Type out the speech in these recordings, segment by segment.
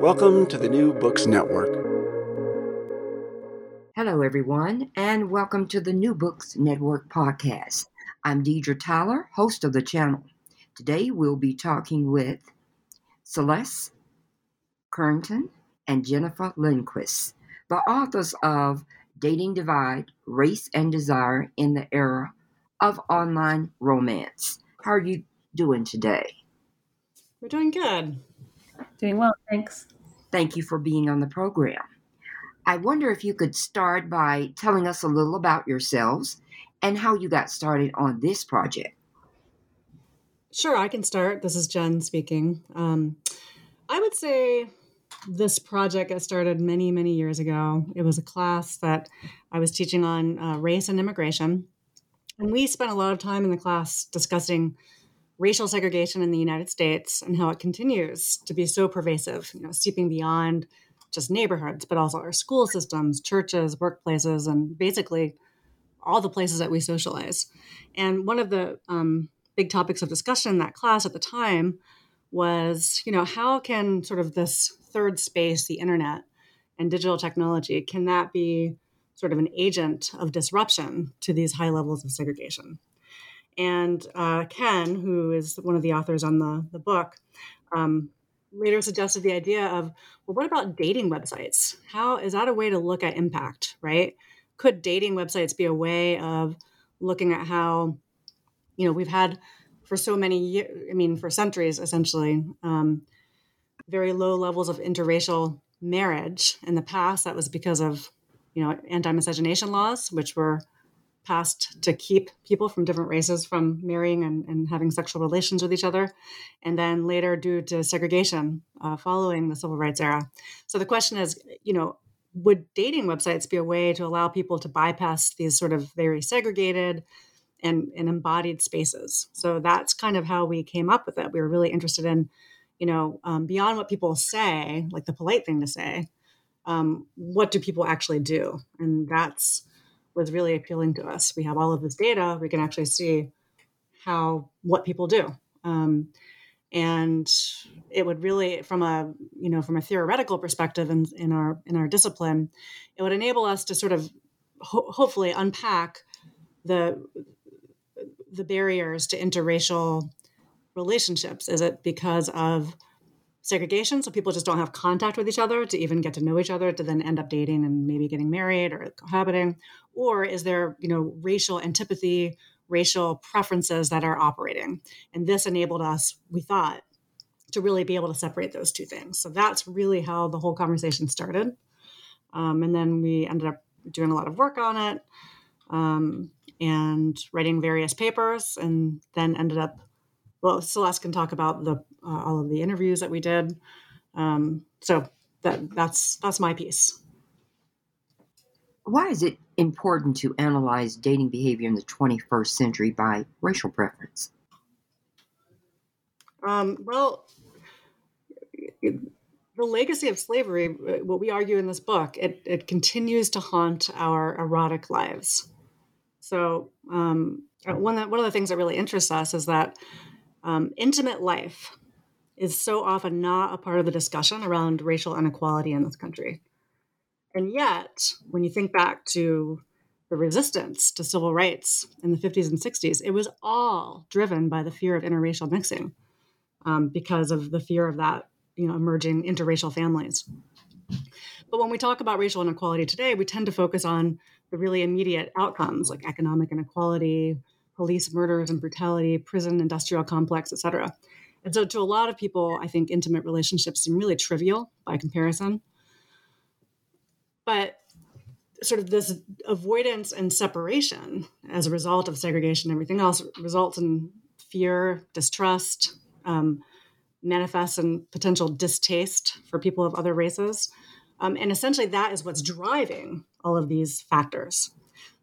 Welcome to the New Books Network. Hello, everyone, and welcome to the New Books Network podcast. I'm Deidre Tyler, host of the channel. Today we'll be talking with Celeste Curington and Jennifer Lundquist, the authors of Dating Divide Race and Desire in the Era of Online Romance. How are you doing today? We're doing good. Doing well, thanks. Thank you for being on the program. I wonder if you could start by telling us a little about yourselves and how you got started on this project. Sure, I can start. This is Jen speaking. Um, I would say this project got started many, many years ago. It was a class that I was teaching on uh, race and immigration. And we spent a lot of time in the class discussing racial segregation in the United States and how it continues to be so pervasive, you know, seeping beyond just neighborhoods, but also our school systems, churches, workplaces, and basically all the places that we socialize. And one of the um, big topics of discussion in that class at the time was, you know, how can sort of this third space, the internet and digital technology, can that be sort of an agent of disruption to these high levels of segregation? And uh, Ken, who is one of the authors on the, the book, um, later suggested the idea of, well, what about dating websites? How is that a way to look at impact, right? Could dating websites be a way of looking at how, you know, we've had for so many years, I mean, for centuries essentially, um, very low levels of interracial marriage. In the past, that was because of, you know, anti miscegenation laws, which were passed to keep people from different races from marrying and, and having sexual relations with each other, and then later due to segregation uh, following the civil rights era. So the question is, you know, would dating websites be a way to allow people to bypass these sort of very segregated and, and embodied spaces? So that's kind of how we came up with it. We were really interested in, you know, um, beyond what people say, like the polite thing to say, um, what do people actually do? And that's was really appealing to us. We have all of this data. We can actually see how what people do. Um, and it would really from a you know from a theoretical perspective in, in our in our discipline it would enable us to sort of ho- hopefully unpack the the barriers to interracial relationships is it because of segregation so people just don't have contact with each other to even get to know each other to then end up dating and maybe getting married or cohabiting? Or is there you know racial antipathy racial preferences that are operating? And this enabled us we thought to really be able to separate those two things. So that's really how the whole conversation started. Um, and then we ended up doing a lot of work on it um, and writing various papers and then ended up well celeste can talk about the uh, all of the interviews that we did. Um, so that that's that's my piece. Why is it important to analyze dating behavior in the 21st century by racial preference? Um, well, the legacy of slavery, what we argue in this book, it, it continues to haunt our erotic lives. So, um, one, of, one of the things that really interests us is that um, intimate life is so often not a part of the discussion around racial inequality in this country. And yet, when you think back to the resistance to civil rights in the 50s and 60s, it was all driven by the fear of interracial mixing um, because of the fear of that, you know, emerging interracial families. But when we talk about racial inequality today, we tend to focus on the really immediate outcomes like economic inequality, police murders and brutality, prison industrial complex, et cetera. And so, to a lot of people, I think intimate relationships seem really trivial by comparison. But sort of this avoidance and separation as a result of segregation and everything else results in fear, distrust, um, manifests in potential distaste for people of other races. Um, and essentially, that is what's driving all of these factors.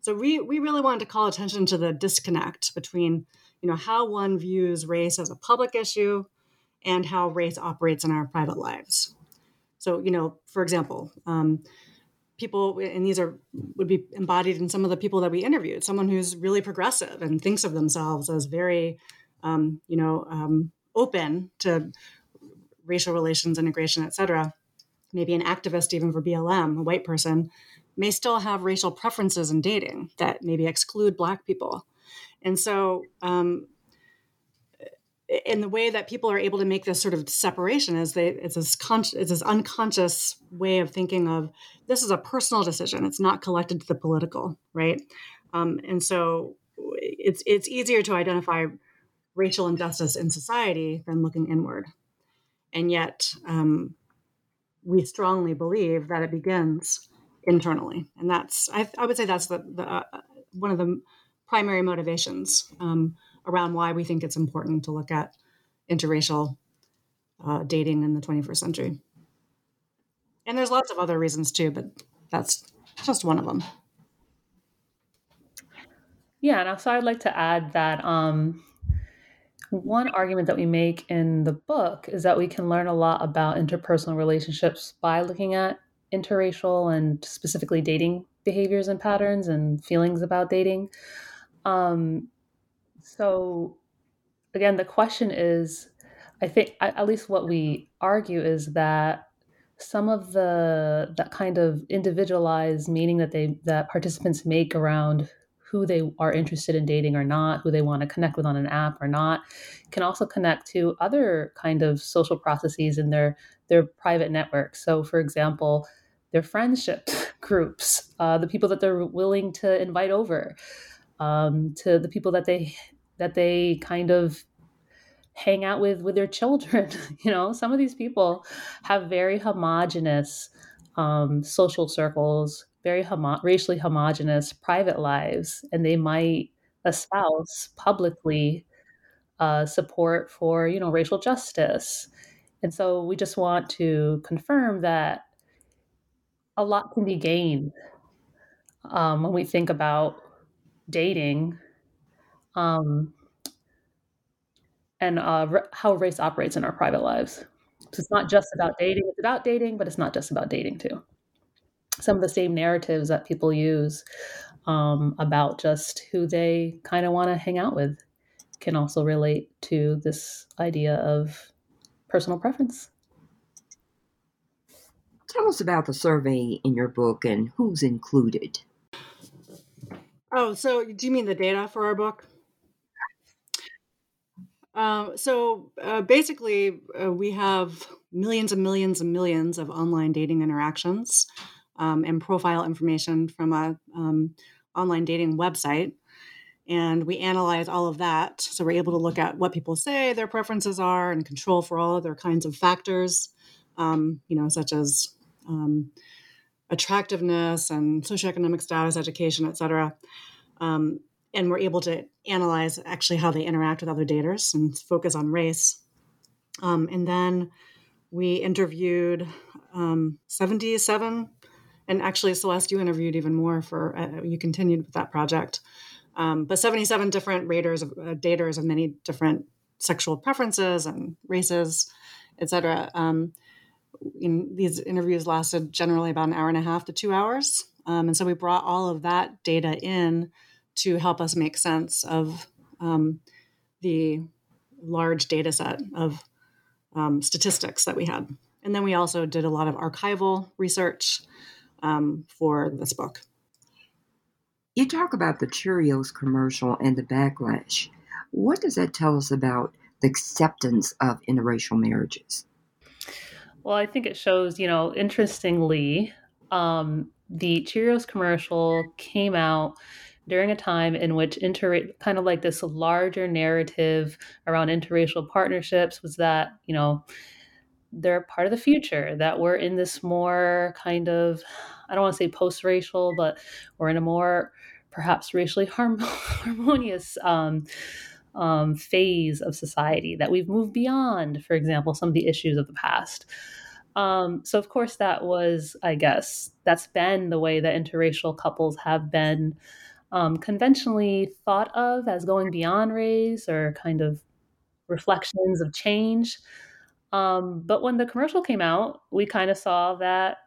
So we, we really wanted to call attention to the disconnect between you know how one views race as a public issue and how race operates in our private lives. So you know, for example, um, people and these are would be embodied in some of the people that we interviewed someone who's really progressive and thinks of themselves as very um, you know um, open to racial relations integration et cetera maybe an activist even for blm a white person may still have racial preferences in dating that maybe exclude black people and so um, in the way that people are able to make this sort of separation is they it's this con- it's this unconscious way of thinking of this is a personal decision. It's not collected to the political right? Um, and so it's it's easier to identify racial injustice in society than looking inward. And yet um, we strongly believe that it begins internally. And that's i, I would say that's the, the uh, one of the primary motivations um, around why we think it's important to look at interracial uh, dating in the 21st century. And there's lots of other reasons too, but that's just one of them. Yeah, and also I'd like to add that um, one argument that we make in the book is that we can learn a lot about interpersonal relationships by looking at interracial and specifically dating behaviors and patterns and feelings about dating. Um, so, again, the question is I think, at least what we argue is that some of the that kind of individualized meaning that they that participants make around who they are interested in dating or not, who they want to connect with on an app or not, can also connect to other kind of social processes in their their private networks. So, for example, their friendship groups, uh, the people that they're willing to invite over, um, to the people that they that they kind of hang out with with their children you know? Some of these people have very homogenous um, social circles very homo- racially homogenous private lives and they might espouse publicly uh, support for you know racial justice. And so we just want to confirm that a lot can be gained um, when we think about dating um, and uh, r- how race operates in our private lives. So it's not just about dating, it's about dating, but it's not just about dating, too. Some of the same narratives that people use um, about just who they kind of want to hang out with can also relate to this idea of personal preference. Tell us about the survey in your book and who's included. Oh, so do you mean the data for our book? Um, so uh, basically, uh, we have millions and millions and millions of online dating interactions um, and profile information from a um, online dating website, and we analyze all of that. So we're able to look at what people say their preferences are and control for all other kinds of factors, um, you know, such as um, attractiveness and socioeconomic status, education, et cetera. Um, and we're able to analyze actually how they interact with other daters and focus on race. Um, and then we interviewed um, 77, and actually, Celeste, you interviewed even more for, uh, you continued with that project. Um, but 77 different raters, of, uh, daters of many different sexual preferences and races, et cetera. Um, in, these interviews lasted generally about an hour and a half to two hours. Um, and so we brought all of that data in to help us make sense of um, the large data set of um, statistics that we had. And then we also did a lot of archival research um, for this book. You talk about the Cheerios commercial and the backlash. What does that tell us about the acceptance of interracial marriages? Well, I think it shows, you know, interestingly, um, the Cheerios commercial came out during a time in which inter kind of like this larger narrative around interracial partnerships was that you know they're part of the future that we're in this more kind of i don't want to say post-racial but we're in a more perhaps racially harm- harmonious um, um, phase of society that we've moved beyond for example some of the issues of the past um, so of course that was i guess that's been the way that interracial couples have been um, conventionally thought of as going beyond race or kind of reflections of change. Um, but when the commercial came out, we kind of saw that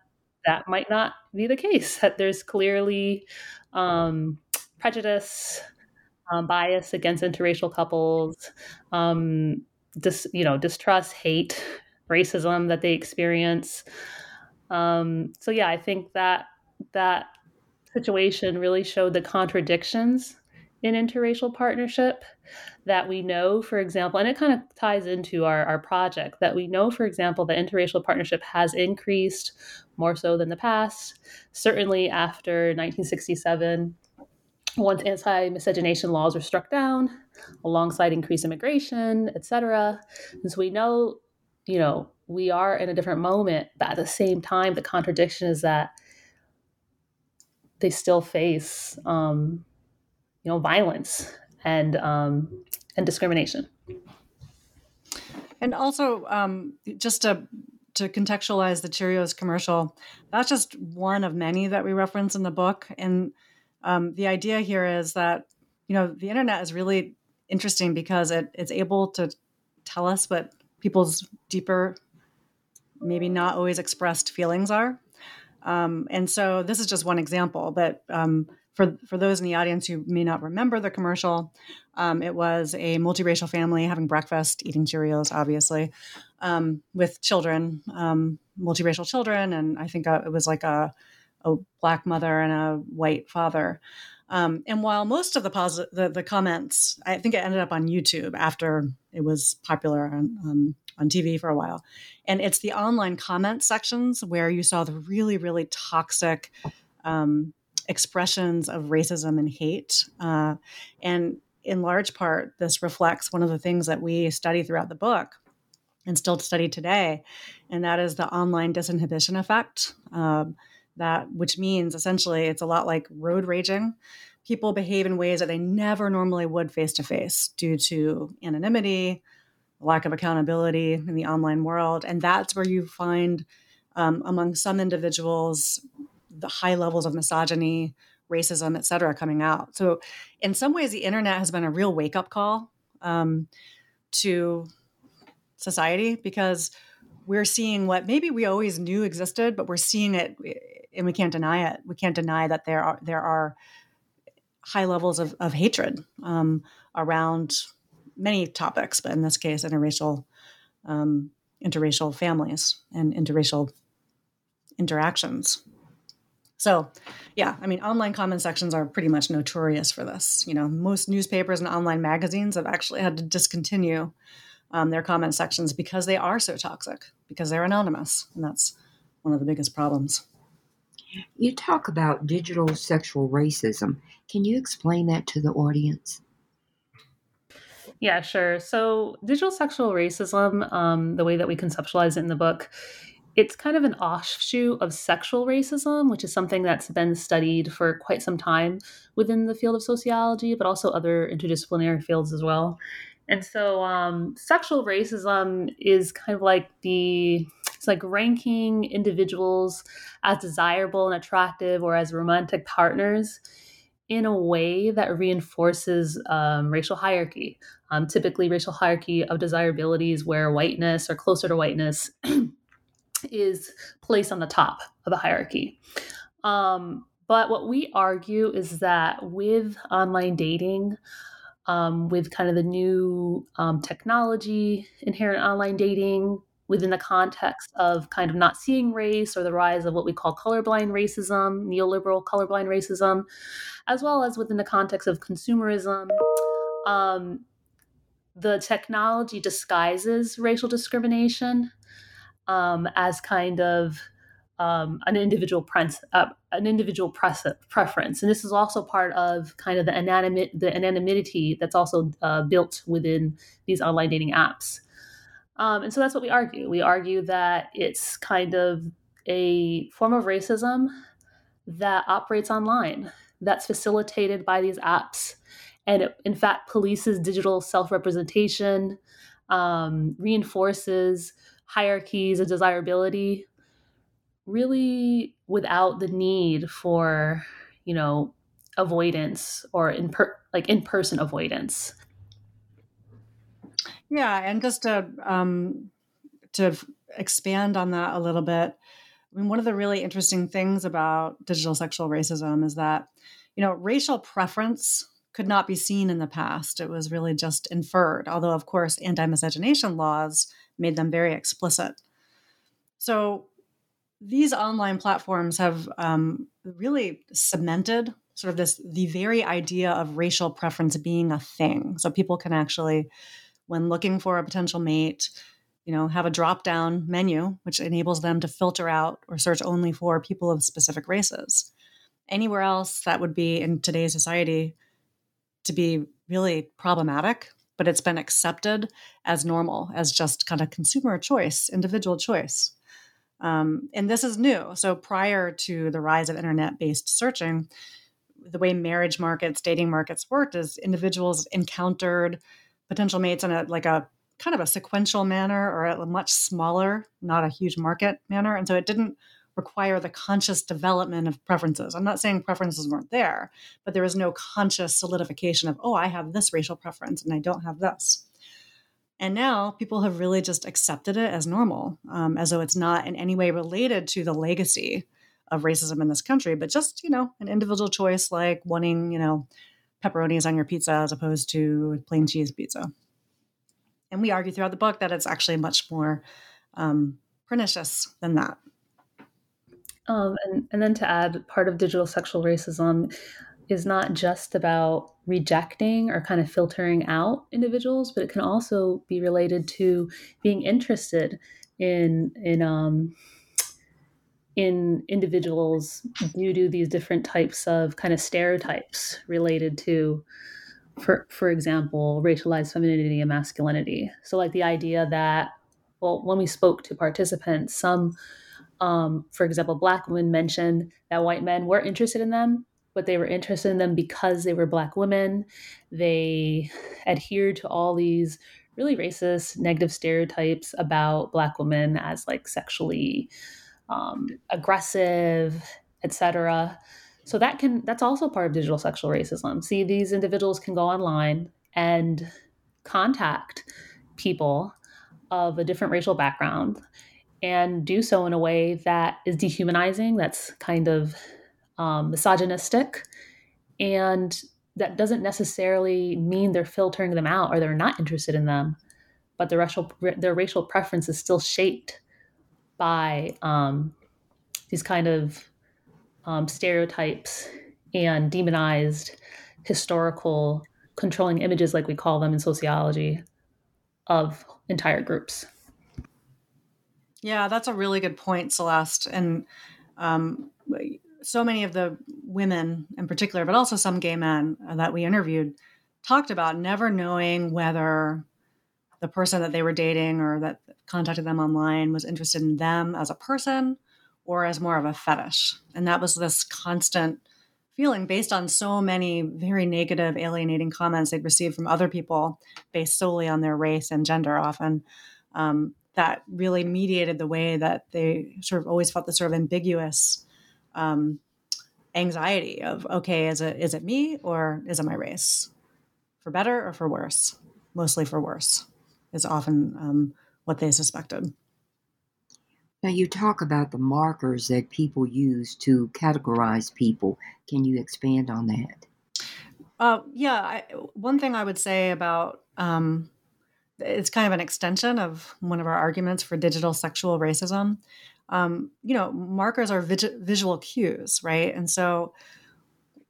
that might not be the case, that there's clearly um, prejudice, um, bias against interracial couples, um, dis, you know, distrust, hate, racism that they experience. Um, so yeah, I think that that situation really showed the contradictions in interracial partnership that we know, for example, and it kind of ties into our, our project that we know, for example, that interracial partnership has increased more so than the past. Certainly after 1967, once anti-miscegenation laws were struck down, alongside increased immigration, et cetera. And so we know, you know, we are in a different moment, but at the same time, the contradiction is that they still face um, you know violence and um, and discrimination. And also, um, just to to contextualize the Cheerios commercial, that's just one of many that we reference in the book. And um, the idea here is that you know the internet is really interesting because it, it's able to tell us what people's deeper, maybe not always expressed feelings are. Um, and so this is just one example, but um, for, for those in the audience who may not remember the commercial, um, it was a multiracial family having breakfast, eating Cheerios, obviously, um, with children, um, multiracial children. And I think uh, it was like a, a black mother and a white father. Um, and while most of the, posi- the, the comments, I think it ended up on YouTube after it was popular on, um, on TV for a while, and it's the online comment sections where you saw the really really toxic um, expressions of racism and hate, uh, and in large part, this reflects one of the things that we study throughout the book and still study today, and that is the online disinhibition effect. Um, that which means essentially it's a lot like road raging. People behave in ways that they never normally would face to face due to anonymity lack of accountability in the online world. And that's where you find um, among some individuals the high levels of misogyny racism et cetera coming out. So in some ways the internet has been a real wake-up call um, to society because we're seeing what maybe we always knew existed but we're seeing it and we can't deny it. We can't deny that there are there are high levels of, of hatred um, around many topics, but in this case, interracial um, interracial families and interracial interactions. So, yeah, I mean, online comment sections are pretty much notorious for this. You know, most newspapers and online magazines have actually had to discontinue um, their comment sections because they are so toxic, because they're anonymous, and that's one of the biggest problems. You talk about digital sexual racism. Can you explain that to the audience? Yeah, sure. So, digital sexual racism, um, the way that we conceptualize it in the book, it's kind of an offshoot of sexual racism, which is something that's been studied for quite some time within the field of sociology, but also other interdisciplinary fields as well. And so, um, sexual racism is kind of like the it's like ranking individuals as desirable and attractive or as romantic partners in a way that reinforces um, racial hierarchy. Um, typically, racial hierarchy of desirabilities where whiteness or closer to whiteness is placed on the top of the hierarchy. Um, but what we argue is that with online dating, um, with kind of the new um, technology inherent online dating, within the context of kind of not seeing race or the rise of what we call colorblind racism, neoliberal colorblind racism, as well as within the context of consumerism. Um, the technology disguises racial discrimination um, as kind of um, an individual pre- uh, an individual preference, and this is also part of kind of the anonymity, the anonymity that's also uh, built within these online dating apps. Um, and so that's what we argue. We argue that it's kind of a form of racism that operates online, that's facilitated by these apps. And it, in fact, polices digital self representation, um, reinforces hierarchies of desirability, really without the need for, you know, avoidance or in per- like in person avoidance. Yeah, and just to um, to expand on that a little bit, I mean, one of the really interesting things about digital sexual racism is that, you know, racial preference could not be seen in the past. It was really just inferred, although, of course, anti miscegenation laws made them very explicit. So, these online platforms have um, really cemented sort of this the very idea of racial preference being a thing. So people can actually when looking for a potential mate, you know, have a drop down menu, which enables them to filter out or search only for people of specific races. Anywhere else, that would be in today's society to be really problematic, but it's been accepted as normal, as just kind of consumer choice, individual choice. Um, and this is new. So prior to the rise of internet based searching, the way marriage markets, dating markets worked is individuals encountered potential mates in a like a kind of a sequential manner or a much smaller, not a huge market manner. And so it didn't require the conscious development of preferences. I'm not saying preferences weren't there, but there was no conscious solidification of, oh, I have this racial preference and I don't have this. And now people have really just accepted it as normal, um, as though it's not in any way related to the legacy of racism in this country, but just, you know, an individual choice like wanting, you know, pepperonis on your pizza as opposed to plain cheese pizza. And we argue throughout the book that it's actually much more um, pernicious than that. Um, and, and then to add, part of digital sexual racism is not just about rejecting or kind of filtering out individuals, but it can also be related to being interested in in um, in individuals due to these different types of kind of stereotypes related to for for example racialized femininity and masculinity. So like the idea that well when we spoke to participants some um, for example black women mentioned that white men were interested in them but they were interested in them because they were black women they adhered to all these really racist negative stereotypes about black women as like sexually um, aggressive, etc. So that can that's also part of digital sexual racism. See, these individuals can go online and contact people of a different racial background and do so in a way that is dehumanizing, that's kind of um, misogynistic, and that doesn't necessarily mean they're filtering them out or they're not interested in them, but their racial their racial preference is still shaped by um, these kind of um, stereotypes and demonized historical controlling images, like we call them in sociology, of entire groups. Yeah, that's a really good point, Celeste. And um, so many of the women in particular, but also some gay men that we interviewed, talked about never knowing whether the person that they were dating or that contacted them online was interested in them as a person or as more of a fetish. And that was this constant feeling based on so many very negative, alienating comments they'd received from other people based solely on their race and gender often. Um, that really mediated the way that they sort of always felt this sort of ambiguous um, anxiety of okay is it is it me or is it my race for better or for worse mostly for worse is often um, what they suspected. Now, you talk about the markers that people use to categorize people. Can you expand on that? Uh, yeah, I, one thing I would say about um, it's kind of an extension of one of our arguments for digital sexual racism. Um, you know, markers are visual cues, right? And so,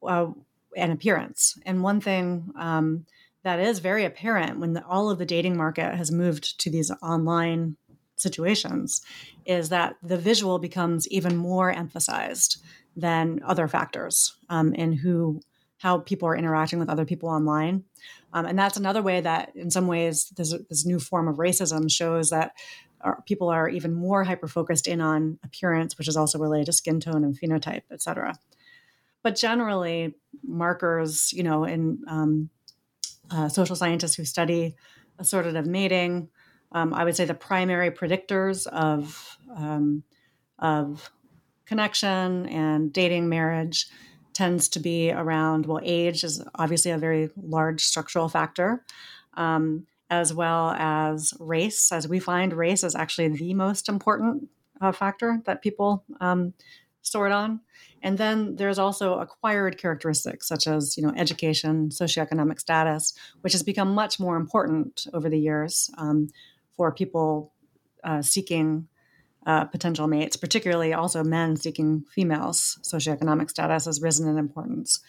uh, and appearance. And one thing um, that is very apparent when the, all of the dating market has moved to these online situations is that the visual becomes even more emphasized than other factors um, in who how people are interacting with other people online. Um, and that's another way that, in some ways, this, this new form of racism shows that our, people are even more hyper focused in on appearance, which is also related to skin tone and phenotype, et cetera. But generally, markers, you know, in um, uh, social scientists who study assortative mating, um, I would say the primary predictors of um, of connection and dating marriage tends to be around well age is obviously a very large structural factor um, as well as race as we find race is actually the most important uh, factor that people um, sort on and then there's also acquired characteristics such as you know education socioeconomic status which has become much more important over the years um, for people uh, seeking uh, potential mates, particularly also men seeking females. Socioeconomic status has risen in importance.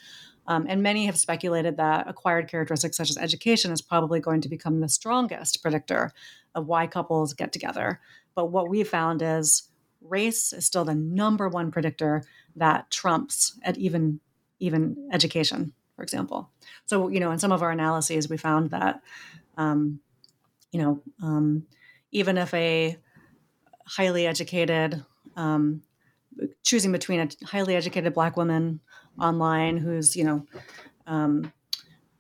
Um, and many have speculated that acquired characteristics such as education is probably going to become the strongest predictor of why couples get together. But what we found is race is still the number one predictor that trumps at even even education, for example. So you know, in some of our analyses, we found that um, you know um, even if a highly educated, um, choosing between a highly educated black woman online who's, you know, um,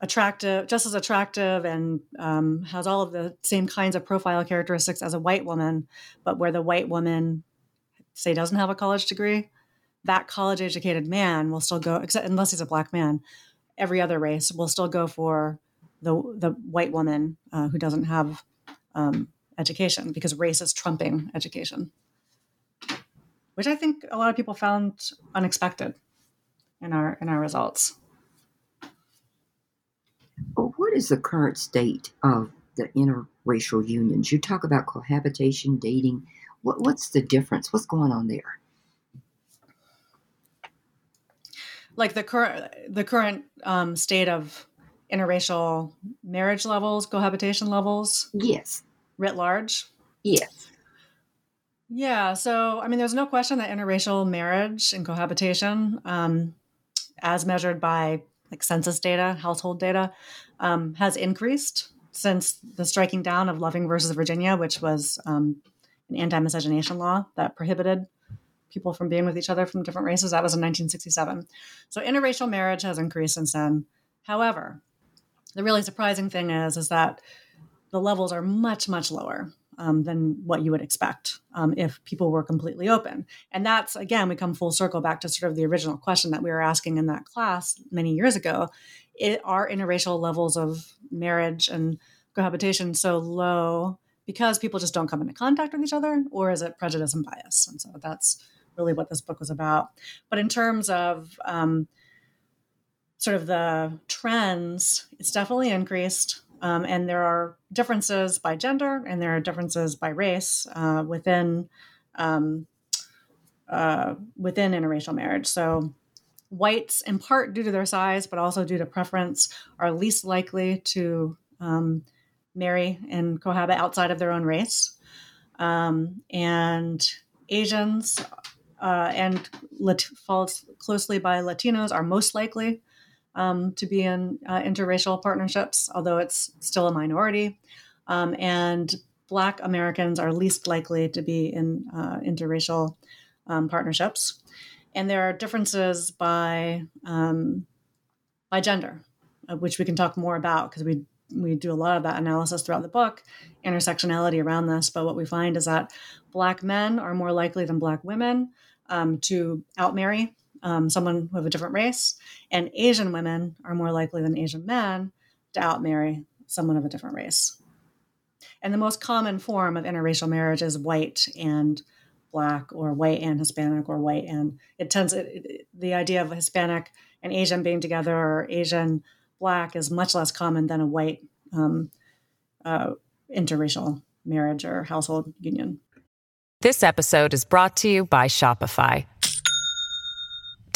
attractive, just as attractive, and um, has all of the same kinds of profile characteristics as a white woman, but where the white woman, say, doesn't have a college degree, that college educated man will still go, except unless he's a black man, every other race will still go for the the white woman uh, who doesn't have um, education because race is trumping education, which I think a lot of people found unexpected in our in our results. Well, what is the current state of the interracial unions? You talk about cohabitation, dating. What, what's the difference? What's going on there? Like the current the current um, state of interracial marriage levels, cohabitation levels. Yes writ large? Yes. Yeah. So, I mean, there's no question that interracial marriage and cohabitation, um, as measured by like census data, household data, um, has increased since the striking down of Loving versus Virginia, which was um, an anti miscegenation law that prohibited people from being with each other from different races. That was in 1967. So, interracial marriage has increased since then. However, the really surprising thing is, is that the levels are much, much lower um, than what you would expect um, if people were completely open. And that's, again, we come full circle back to sort of the original question that we were asking in that class many years ago. It, are interracial levels of marriage and cohabitation so low because people just don't come into contact with each other, or is it prejudice and bias? And so that's really what this book was about. But in terms of um, sort of the trends, it's definitely increased. Um, and there are differences by gender and there are differences by race uh, within um, uh, within interracial marriage. So whites, in part due to their size, but also due to preference, are least likely to um, marry and cohabit outside of their own race. Um, and Asians uh, and Lat- closely by Latinos are most likely um, to be in uh, interracial partnerships, although it's still a minority. Um, and Black Americans are least likely to be in uh, interracial um, partnerships. And there are differences by um, by gender, uh, which we can talk more about because we we do a lot of that analysis throughout the book, intersectionality around this. But what we find is that Black men are more likely than Black women um, to outmarry um, someone of a different race, and Asian women are more likely than Asian men to outmarry someone of a different race. And the most common form of interracial marriage is white and black or white and Hispanic or white and it tends it, it, the idea of Hispanic and Asian being together or Asian black is much less common than a white um, uh, interracial marriage or household union. This episode is brought to you by Shopify.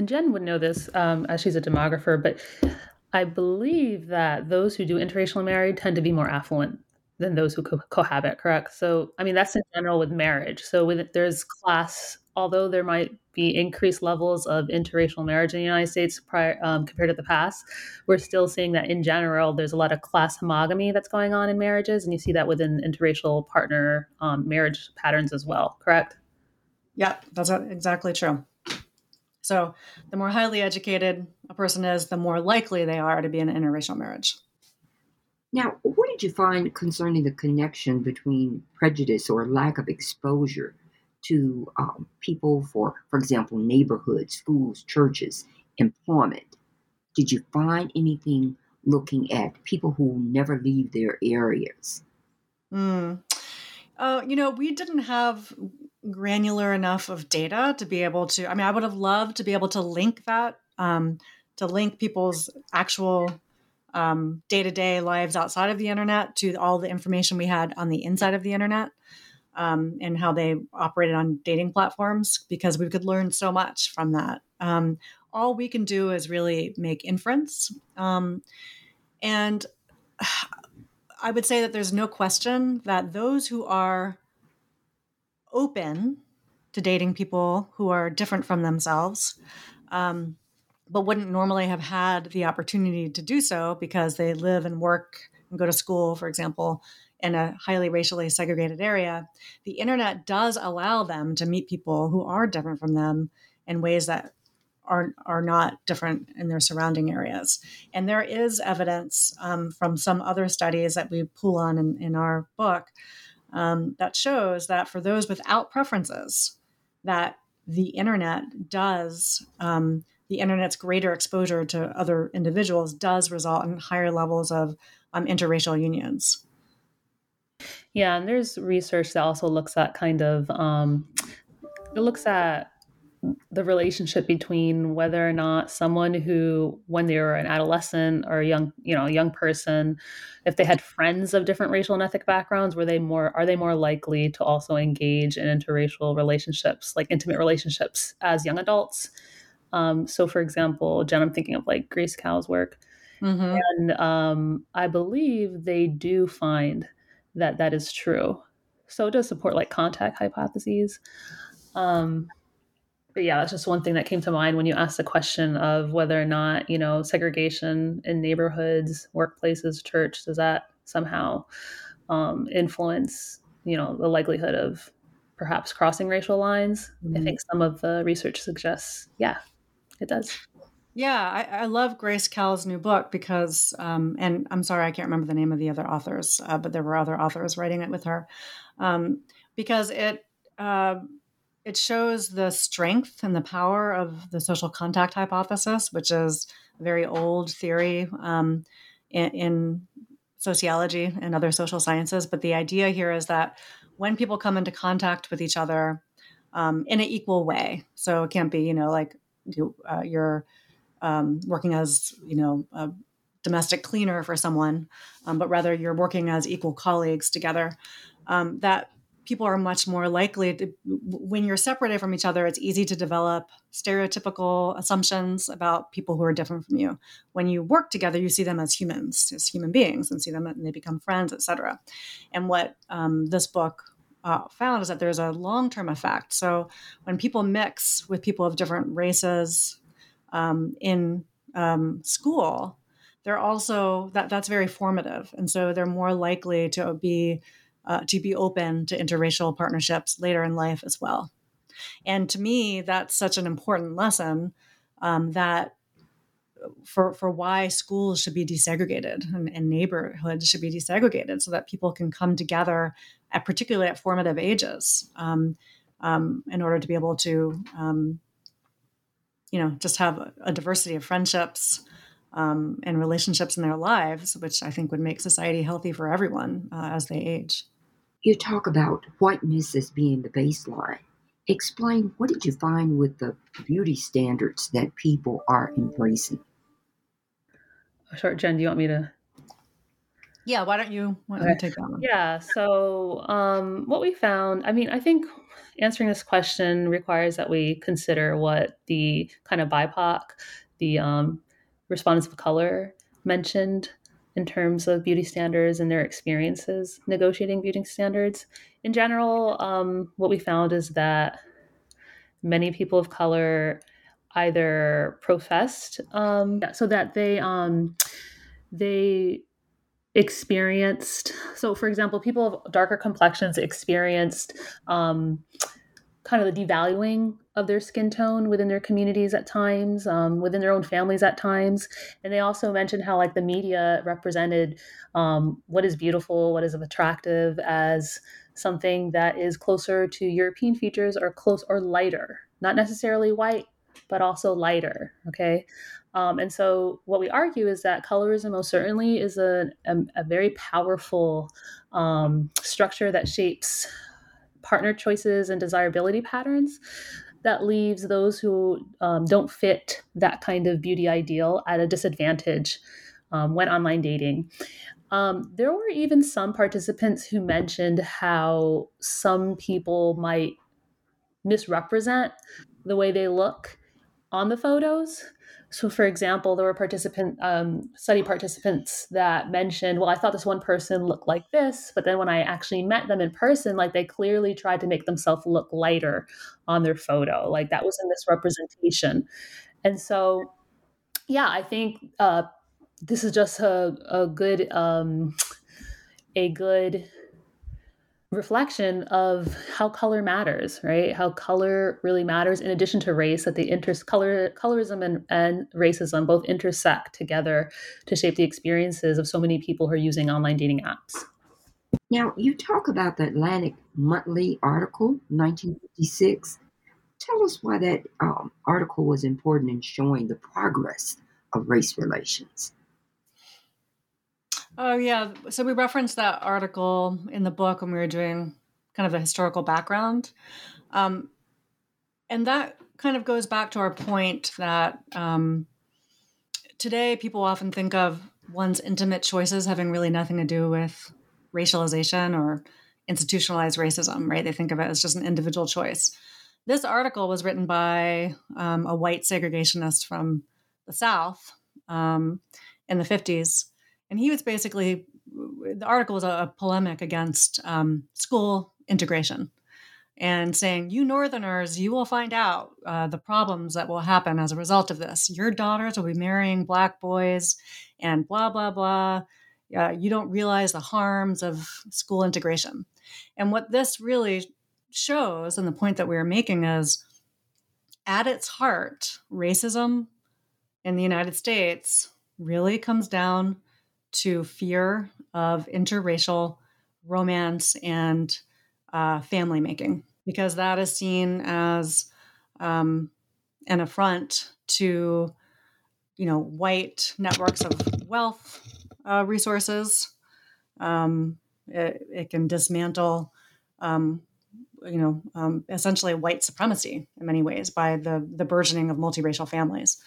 And Jen would know this um, as she's a demographer, but I believe that those who do interracial marriage tend to be more affluent than those who co- cohabit, correct? So, I mean, that's in general with marriage. So, with there's class, although there might be increased levels of interracial marriage in the United States prior, um, compared to the past, we're still seeing that in general, there's a lot of class homogamy that's going on in marriages. And you see that within interracial partner um, marriage patterns as well, correct? Yeah, that's exactly true. So the more highly educated a person is, the more likely they are to be in an interracial marriage. Now, what did you find concerning the connection between prejudice or lack of exposure to um, people for, for example, neighborhoods, schools, churches, employment? Did you find anything looking at people who never leave their areas? Mm. Uh, you know, we didn't have granular enough of data to be able to. I mean, I would have loved to be able to link that, um, to link people's actual day to day lives outside of the internet to all the information we had on the inside of the internet. Um, and how they operated on dating platforms because we could learn so much from that. Um, all we can do is really make inference. Um, and I would say that there's no question that those who are open to dating people who are different from themselves, um, but wouldn't normally have had the opportunity to do so because they live and work and go to school, for example, in a highly racially segregated area, the internet does allow them to meet people who are different from them in ways that are, are not different in their surrounding areas. And there is evidence um, from some other studies that we pull on in, in our book um, that shows that for those without preferences, that the internet does um, the internet's greater exposure to other individuals does result in higher levels of um, interracial unions. Yeah, and there's research that also looks at kind of um, it looks at the relationship between whether or not someone who when they were an adolescent or a young you know a young person if they had friends of different racial and ethnic backgrounds were they more are they more likely to also engage in interracial relationships like intimate relationships as young adults? Um, so for example jen i'm thinking of like Grace Kao's work. Mm-hmm. and um, i believe they do find that that is true. So it does support like contact hypotheses. Um, but yeah, that's just one thing that came to mind when you asked the question of whether or not, you know, segregation in neighborhoods, workplaces, church, does that somehow um, influence, you know, the likelihood of perhaps crossing racial lines? Mm-hmm. I think some of the research suggests, yeah, it does. Yeah, I, I love Grace Kao's new book because, um, and I'm sorry, I can't remember the name of the other authors, uh, but there were other authors writing it with her, um, because it uh, it shows the strength and the power of the social contact hypothesis, which is a very old theory um, in, in sociology and other social sciences. But the idea here is that when people come into contact with each other um, in an equal way, so it can't be, you know, like you, uh, you're um, working as, you know, a domestic cleaner for someone, um, but rather you're working as equal colleagues together. Um, that people are much more likely to, when you're separated from each other, it's easy to develop stereotypical assumptions about people who are different from you. When you work together, you see them as humans, as human beings, and see them and they become friends, etc. And what um, this book uh, found is that there's a long term effect. So when people mix with people of different races um, in um, school, they're also that that's very formative, and so they're more likely to be uh, to be open to interracial partnerships later in life as well. And to me, that's such an important lesson um, that for for why schools should be desegregated and, and, neighborhoods should be desegregated so that people can come together at particularly at formative ages um, um, in order to be able to um, you know just have a diversity of friendships um, and relationships in their lives which i think would make society healthy for everyone uh, as they age you talk about whiteness as being the baseline explain what did you find with the beauty standards that people are embracing Sure, Jen, do you want me to? Yeah, why don't you, why don't okay. you take that one? Yeah, so um, what we found, I mean, I think answering this question requires that we consider what the kind of BIPOC, the um, respondents of color mentioned in terms of beauty standards and their experiences negotiating beauty standards. In general, um, what we found is that many people of color either professed um, so that they um, they experienced so for example people of darker complexions experienced um, kind of the devaluing of their skin tone within their communities at times um, within their own families at times and they also mentioned how like the media represented um, what is beautiful what is attractive as something that is closer to european features or close or lighter not necessarily white but also lighter. Okay. Um, and so, what we argue is that colorism most certainly is a, a, a very powerful um, structure that shapes partner choices and desirability patterns that leaves those who um, don't fit that kind of beauty ideal at a disadvantage um, when online dating. Um, there were even some participants who mentioned how some people might misrepresent the way they look on the photos. So, for example, there were participant um, study participants that mentioned, "Well, I thought this one person looked like this, but then when I actually met them in person, like they clearly tried to make themselves look lighter on their photo. Like that was a misrepresentation." And so, yeah, I think uh, this is just a, a good um, a good reflection of how color matters, right? How color really matters in addition to race, that the inter- color colorism and, and racism both intersect together to shape the experiences of so many people who are using online dating apps. Now, you talk about the Atlantic Monthly article, 1956. Tell us why that um, article was important in showing the progress of race relations. Oh yeah. So we referenced that article in the book when we were doing kind of the historical background. Um, and that kind of goes back to our point that um, today people often think of one's intimate choices having really nothing to do with racialization or institutionalized racism, right? They think of it as just an individual choice. This article was written by um, a white segregationist from the South um, in the 50s and he was basically the article was a, polemic against um, school integration and saying, You Northerners, you will find out uh, the problems that will happen as a result of this. Your daughters will be marrying black boys and blah, blah, blah. Uh, you don't realize the harms of school integration. And what this really shows, and the point that we are making is at its heart, racism in the United States really comes down to fear of interracial romance and uh, family making because that is seen as um, an affront to you know white networks of wealth uh, resources. Um, it, it, can dismantle um, you know um, essentially white supremacy in many ways by the the burgeoning of multiracial families.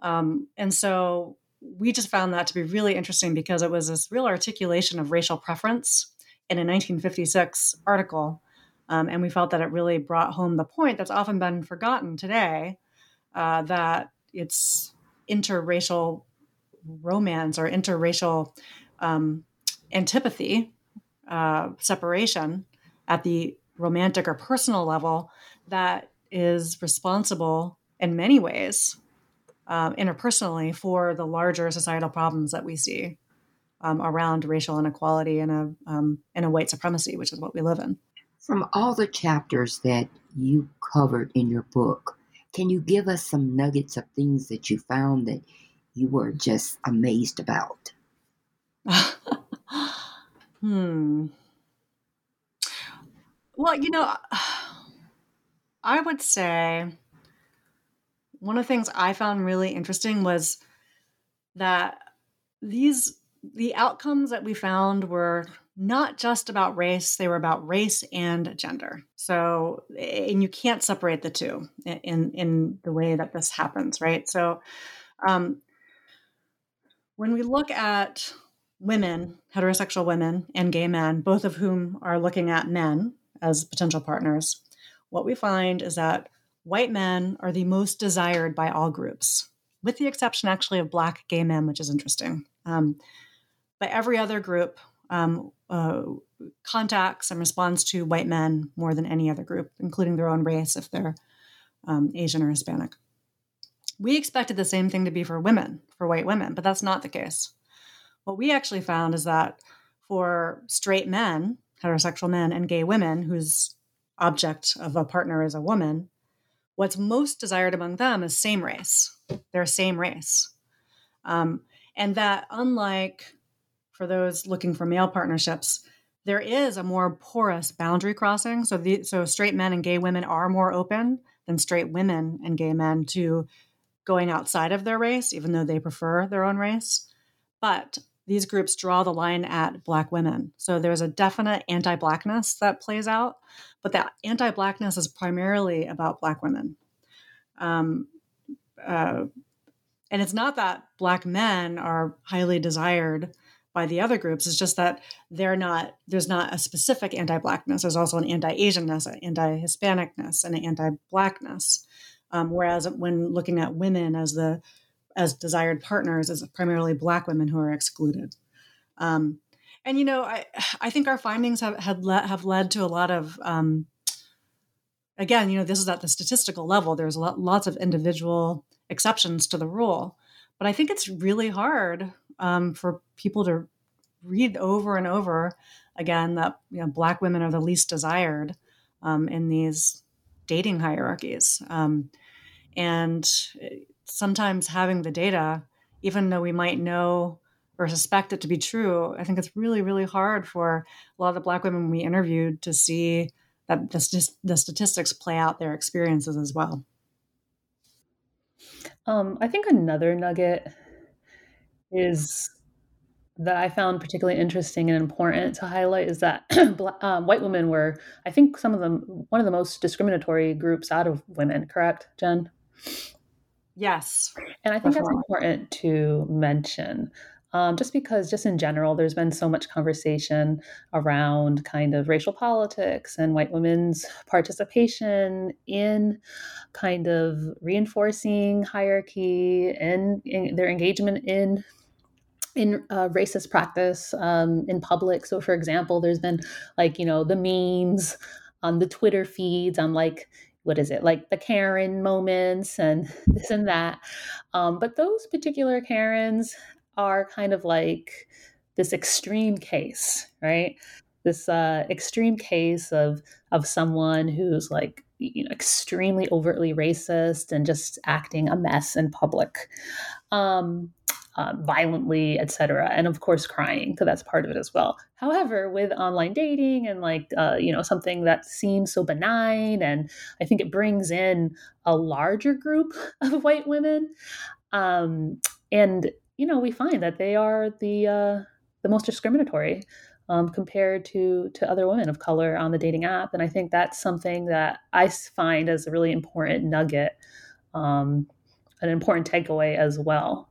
Um, and so we just found that to be really interesting because it was this real articulation of racial preference in a 1956 article. Um, and we felt that it really brought home the point that's often been forgotten today uh, that it's interracial romance or interracial um, antipathy, uh, separation at the romantic or personal level that is responsible in many ways um, interpersonally for the larger societal problems that we see um, around racial inequality and a um, and a white supremacy, which is what we live in. From all the chapters that you covered in your book, can you give us some nuggets of things that you found that you were just amazed about? hmm. Well, you know, I would say one of the things I found really interesting was that these the outcomes that we found were not just about race they were about race and gender. So and you can't separate the two in in the way that this happens right? So um, when we look at women heterosexual women and gay men both of whom are looking at men as potential partners what we find is that white men are the most desired by all groups, with the exception actually of black gay men, which is interesting. Um, but every other group um, uh, contacts and responds to white men more than any other group, including their own race if they're um, Asian or Hispanic. We expected the same thing to be for women, for white women, but that's not the case. What we actually found is that for straight men, heterosexual men, and gay women whose object of a partner is a woman, what's most desired among them is same race. They're same race. Um, and that, unlike for those looking for male partnerships, there is a more porous boundary crossing. So, the, so straight men and gay women are more open than straight women and gay men to going outside of their race, even though they prefer their own race. But these groups draw the line at Black women. So there's a definite anti Blackness that plays out, but that anti Blackness is primarily about Black women. Um, uh, and it's not that Black men are highly desired by the other groups. It's just that they're not, there's not a specific anti Blackness. There's also an anti Asianness, an anti Hispanicness, and an anti Blackness. Um, whereas when looking at women as the as desired partners is primarily Black women who are excluded. Um, and you know, I I think our findings have had have led to a lot of um, again, you know, this is at the statistical level. There's lot, lots of individual exceptions to the rule, but I think it's really hard um, for people to read over and over again that you know, Black women are the least desired um, in these dating hierarchies. Um, and sometimes having the data, even though we might know or suspect it to be true, I think it's really, really hard for a lot of the Black women we interviewed to see that the, the statistics play out their experiences as well. Um, I think another nugget is that I found particularly interesting and important to highlight is that um, white women were, I think, some of them one of the most discriminatory groups out of women. Correct, Jen? Yes. And I think that's important to mention. Um, just because, just in general, there's been so much conversation around kind of racial politics and white women's participation in kind of reinforcing hierarchy and their engagement in in uh, racist practice um, in public. So, for example, there's been like you know the memes on the Twitter feeds on like what is it like the Karen moments and this and that. Um, but those particular Karens are kind of like this extreme case, right? This uh, extreme case of of someone who's like you know extremely overtly racist and just acting a mess in public. Um, uh, violently, etc., and of course crying because that's part of it as well. However, with online dating and like uh, you know something that seems so benign, and I think it brings in a larger group of white women, um, and you know we find that they are the uh, the most discriminatory. Um, compared to to other women of color on the dating app, and I think that's something that I find as a really important nugget, um, an important takeaway as well.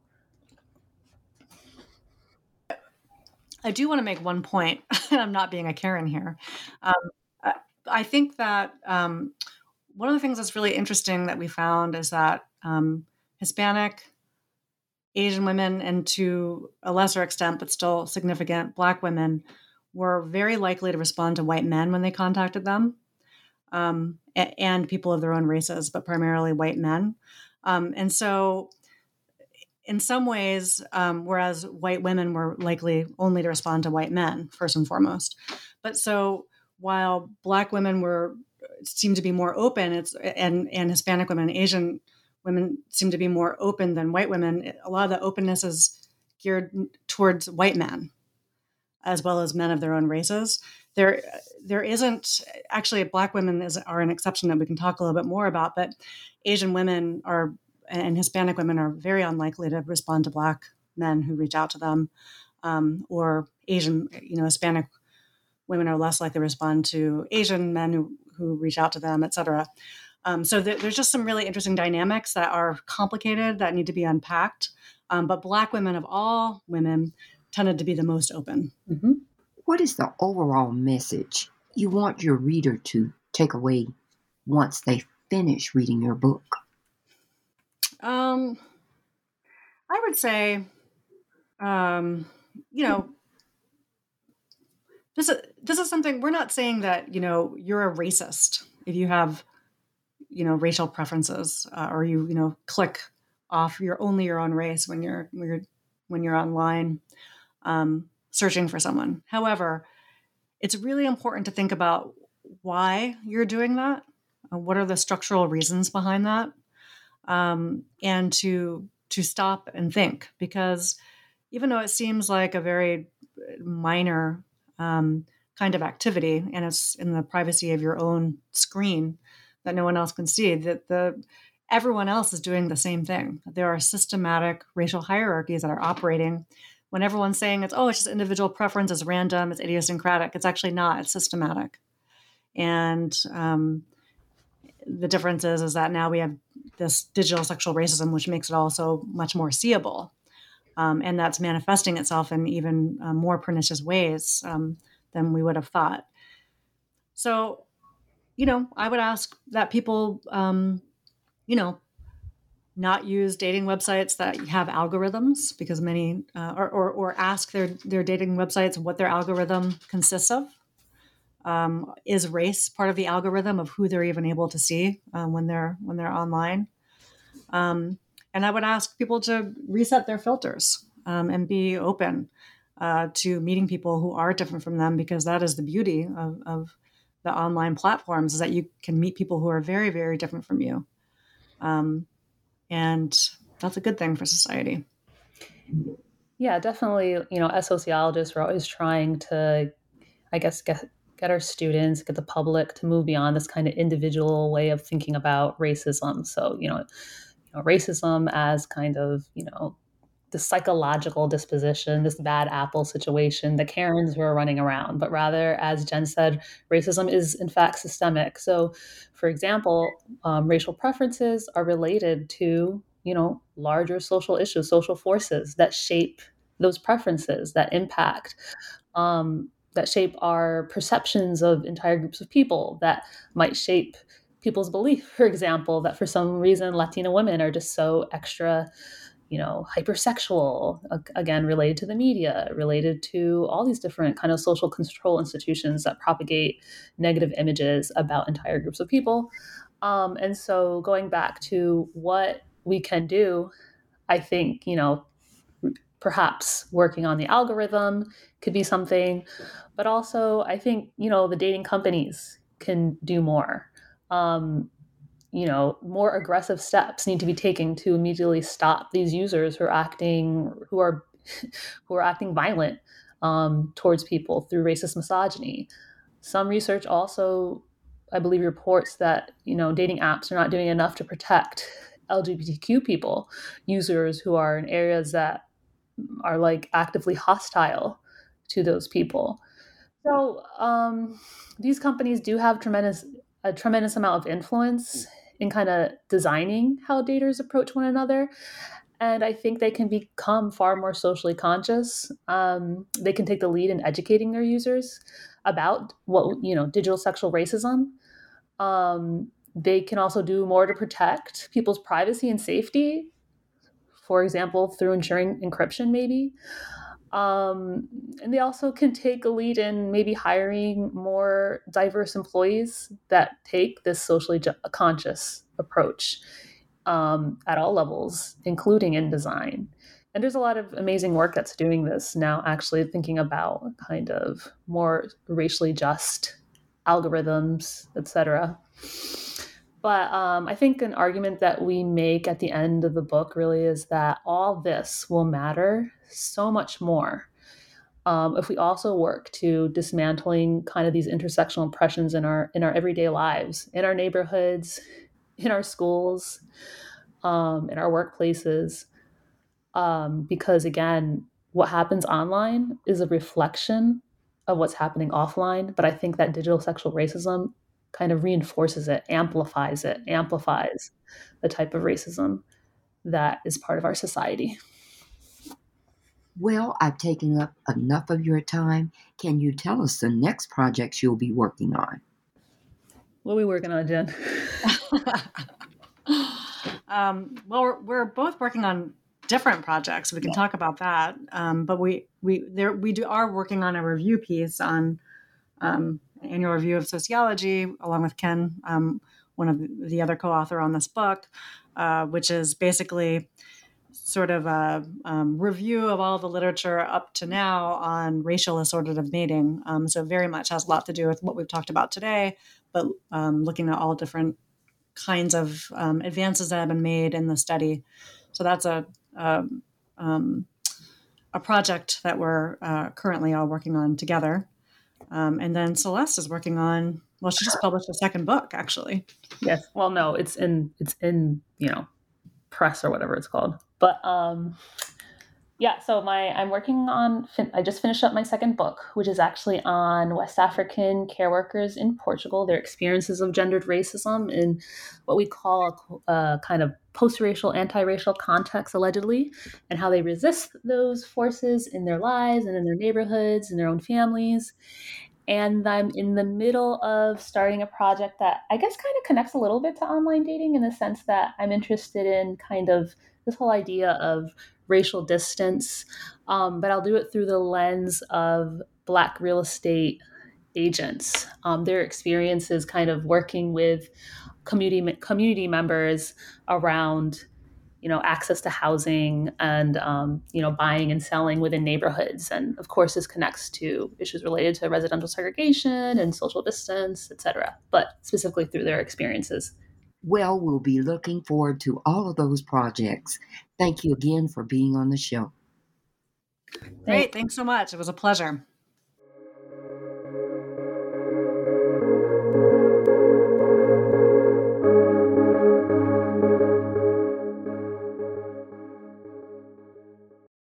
I do want to make one point, and I'm not being a Karen here. Um, I think that um, one of the things that's really interesting that we found is that um, Hispanic, Asian women, and to a lesser extent, but still significant, Black women were very likely to respond to white men when they contacted them, um, and people of their own races, but primarily white men. Um, and so, in some ways, um, whereas white women were likely only to respond to white men first and foremost, but so while Black women were seem to be more open, it's and and Hispanic women, Asian women seem to be more open than white women. A lot of the openness is geared towards white men as well as men of their own races. There, there isn't actually black women is, are an exception that we can talk a little bit more about, but Asian women are and Hispanic women are very unlikely to respond to black men who reach out to them, um, or Asian, you know, Hispanic women are less likely to respond to Asian men who who reach out to them, et cetera. Um, so th- there's just some really interesting dynamics that are complicated that need to be unpacked. Um, but Black women of all women tended to be the most open. Mm-hmm. What is the overall message you want your reader to take away once they finish reading your book? Um, I would say, um, you know, this is this is something we're not saying that you know you're a racist if you have you know racial preferences uh, or you you know click off your only your own race when you're when you're when you're online um, searching for someone. However, it's really important to think about why you're doing that. Uh, what are the structural reasons behind that? Um, and to to stop and think because even though it seems like a very minor um, kind of activity and it's in the privacy of your own screen that no one else can see that the everyone else is doing the same thing. There are systematic racial hierarchies that are operating. When everyone's saying it's oh it's just individual preference it's random it's idiosyncratic it's actually not it's systematic. And um, the difference is is that now we have this digital sexual racism which makes it also much more seeable. Um, and that's manifesting itself in even uh, more pernicious ways um, than we would have thought. So you know i would ask that people um, you know not use dating websites that have algorithms because many uh, or, or, or, ask their, their dating websites what their algorithm consists of um, is race part of the algorithm of who they're even able to see uh, when they're when they're online. Um, and i would ask people to reset their filters um, and be open uh, to meeting people who are different from them because that is the beauty of, of the online platforms is that you can meet people who are very very different from you. Um, and that's a good thing for society. Yeah definitely you know as sociologists we're always trying to i guess get get our students get the public to move beyond this kind of individual way of thinking about racism so you know, you know racism as kind of you know the psychological disposition, this bad apple situation, the Karens who are running around, but rather, as Jen said, racism is in fact systemic. So, for example, um, racial preferences are related to you know larger social issues, social forces that shape those preferences, that impact. Um, that shape our perceptions of entire groups of people that might shape people's belief for example that for some reason latina women are just so extra you know, hypersexual, again, related to the media, related to all these different kind of social control institutions that propagate negative images about entire groups of people. Um, and so going back to what we can do, I think, you know, perhaps working on the algorithm could be something, but also I think, you know, the dating companies can do more. Um, you know more aggressive steps need to be taken to immediately stop these users who are acting who are who are acting violent um, towards people through racist misogyny some research also i believe reports that you know dating apps are not doing enough to protect lgbtq people users who are in areas that are like actively hostile to those people so um, these companies do have tremendous a tremendous amount of influence in kind of designing how daters approach one another. And I think they can become far more socially conscious. Um, they can take the lead in educating their users. about what you know digital sexual racism. Um, they can also do more to protect people's privacy and safety, for example, through ensuring encryption, maybe. Um, and they also can take a lead in maybe hiring more diverse employees that take this socially ju- conscious approach um, at all levels, including in design. And there's a lot of amazing work that's doing this now, actually thinking about kind of more racially just algorithms, etc. But um, I think an argument that we make at the end of the book really is that all this will matter so much more um, if we also work to dismantling kind of these intersectional impressions in our in our everyday lives, in our neighborhoods, in our schools, um, in our workplaces. Um, because again, what happens online is a reflection of what's happening offline. But I think that digital sexual racism kind of reinforces it, amplifies it, amplifies the type of racism that is part of our society. Well, I've taken up enough of your time. Can you tell us the next projects you'll be working on? What are we working on, Jen? um, well, we're, we're, both working on different projects. We can yeah. talk about that. Um, but we we there we do are working on a review piece on um, annual review of sociology, along with Ken, um, one of the other co-author on this book, uh, which is basically sort of a um, review of all the literature up to now on racial assortative mating. Um, so very much has a lot to do with what we've talked about today, but um, looking at all different kinds of um, advances that have been made in the study. So that's a a, um, a project that we're uh, currently all working on together. Um, and then Celeste is working on. Well, she just published a second book, actually. Yes. Well, no, it's in it's in you know press or whatever it's called. But um, yeah, so my I'm working on. I just finished up my second book, which is actually on West African care workers in Portugal, their experiences of gendered racism in what we call a, a kind of post-racial, anti-racial context, allegedly, and how they resist those forces in their lives and in their neighborhoods and their own families. And I'm in the middle of starting a project that I guess kind of connects a little bit to online dating in the sense that I'm interested in kind of this whole idea of racial distance, um, but I'll do it through the lens of Black real estate agents, um, their experiences kind of working with community community members around you know access to housing and um, you know buying and selling within neighborhoods. And of course this connects to issues related to residential segregation and social distance et cetera but specifically through their experiences well we'll be looking forward to all of those projects. Thank you again for being on the show. Great. Thanks so much. It was a pleasure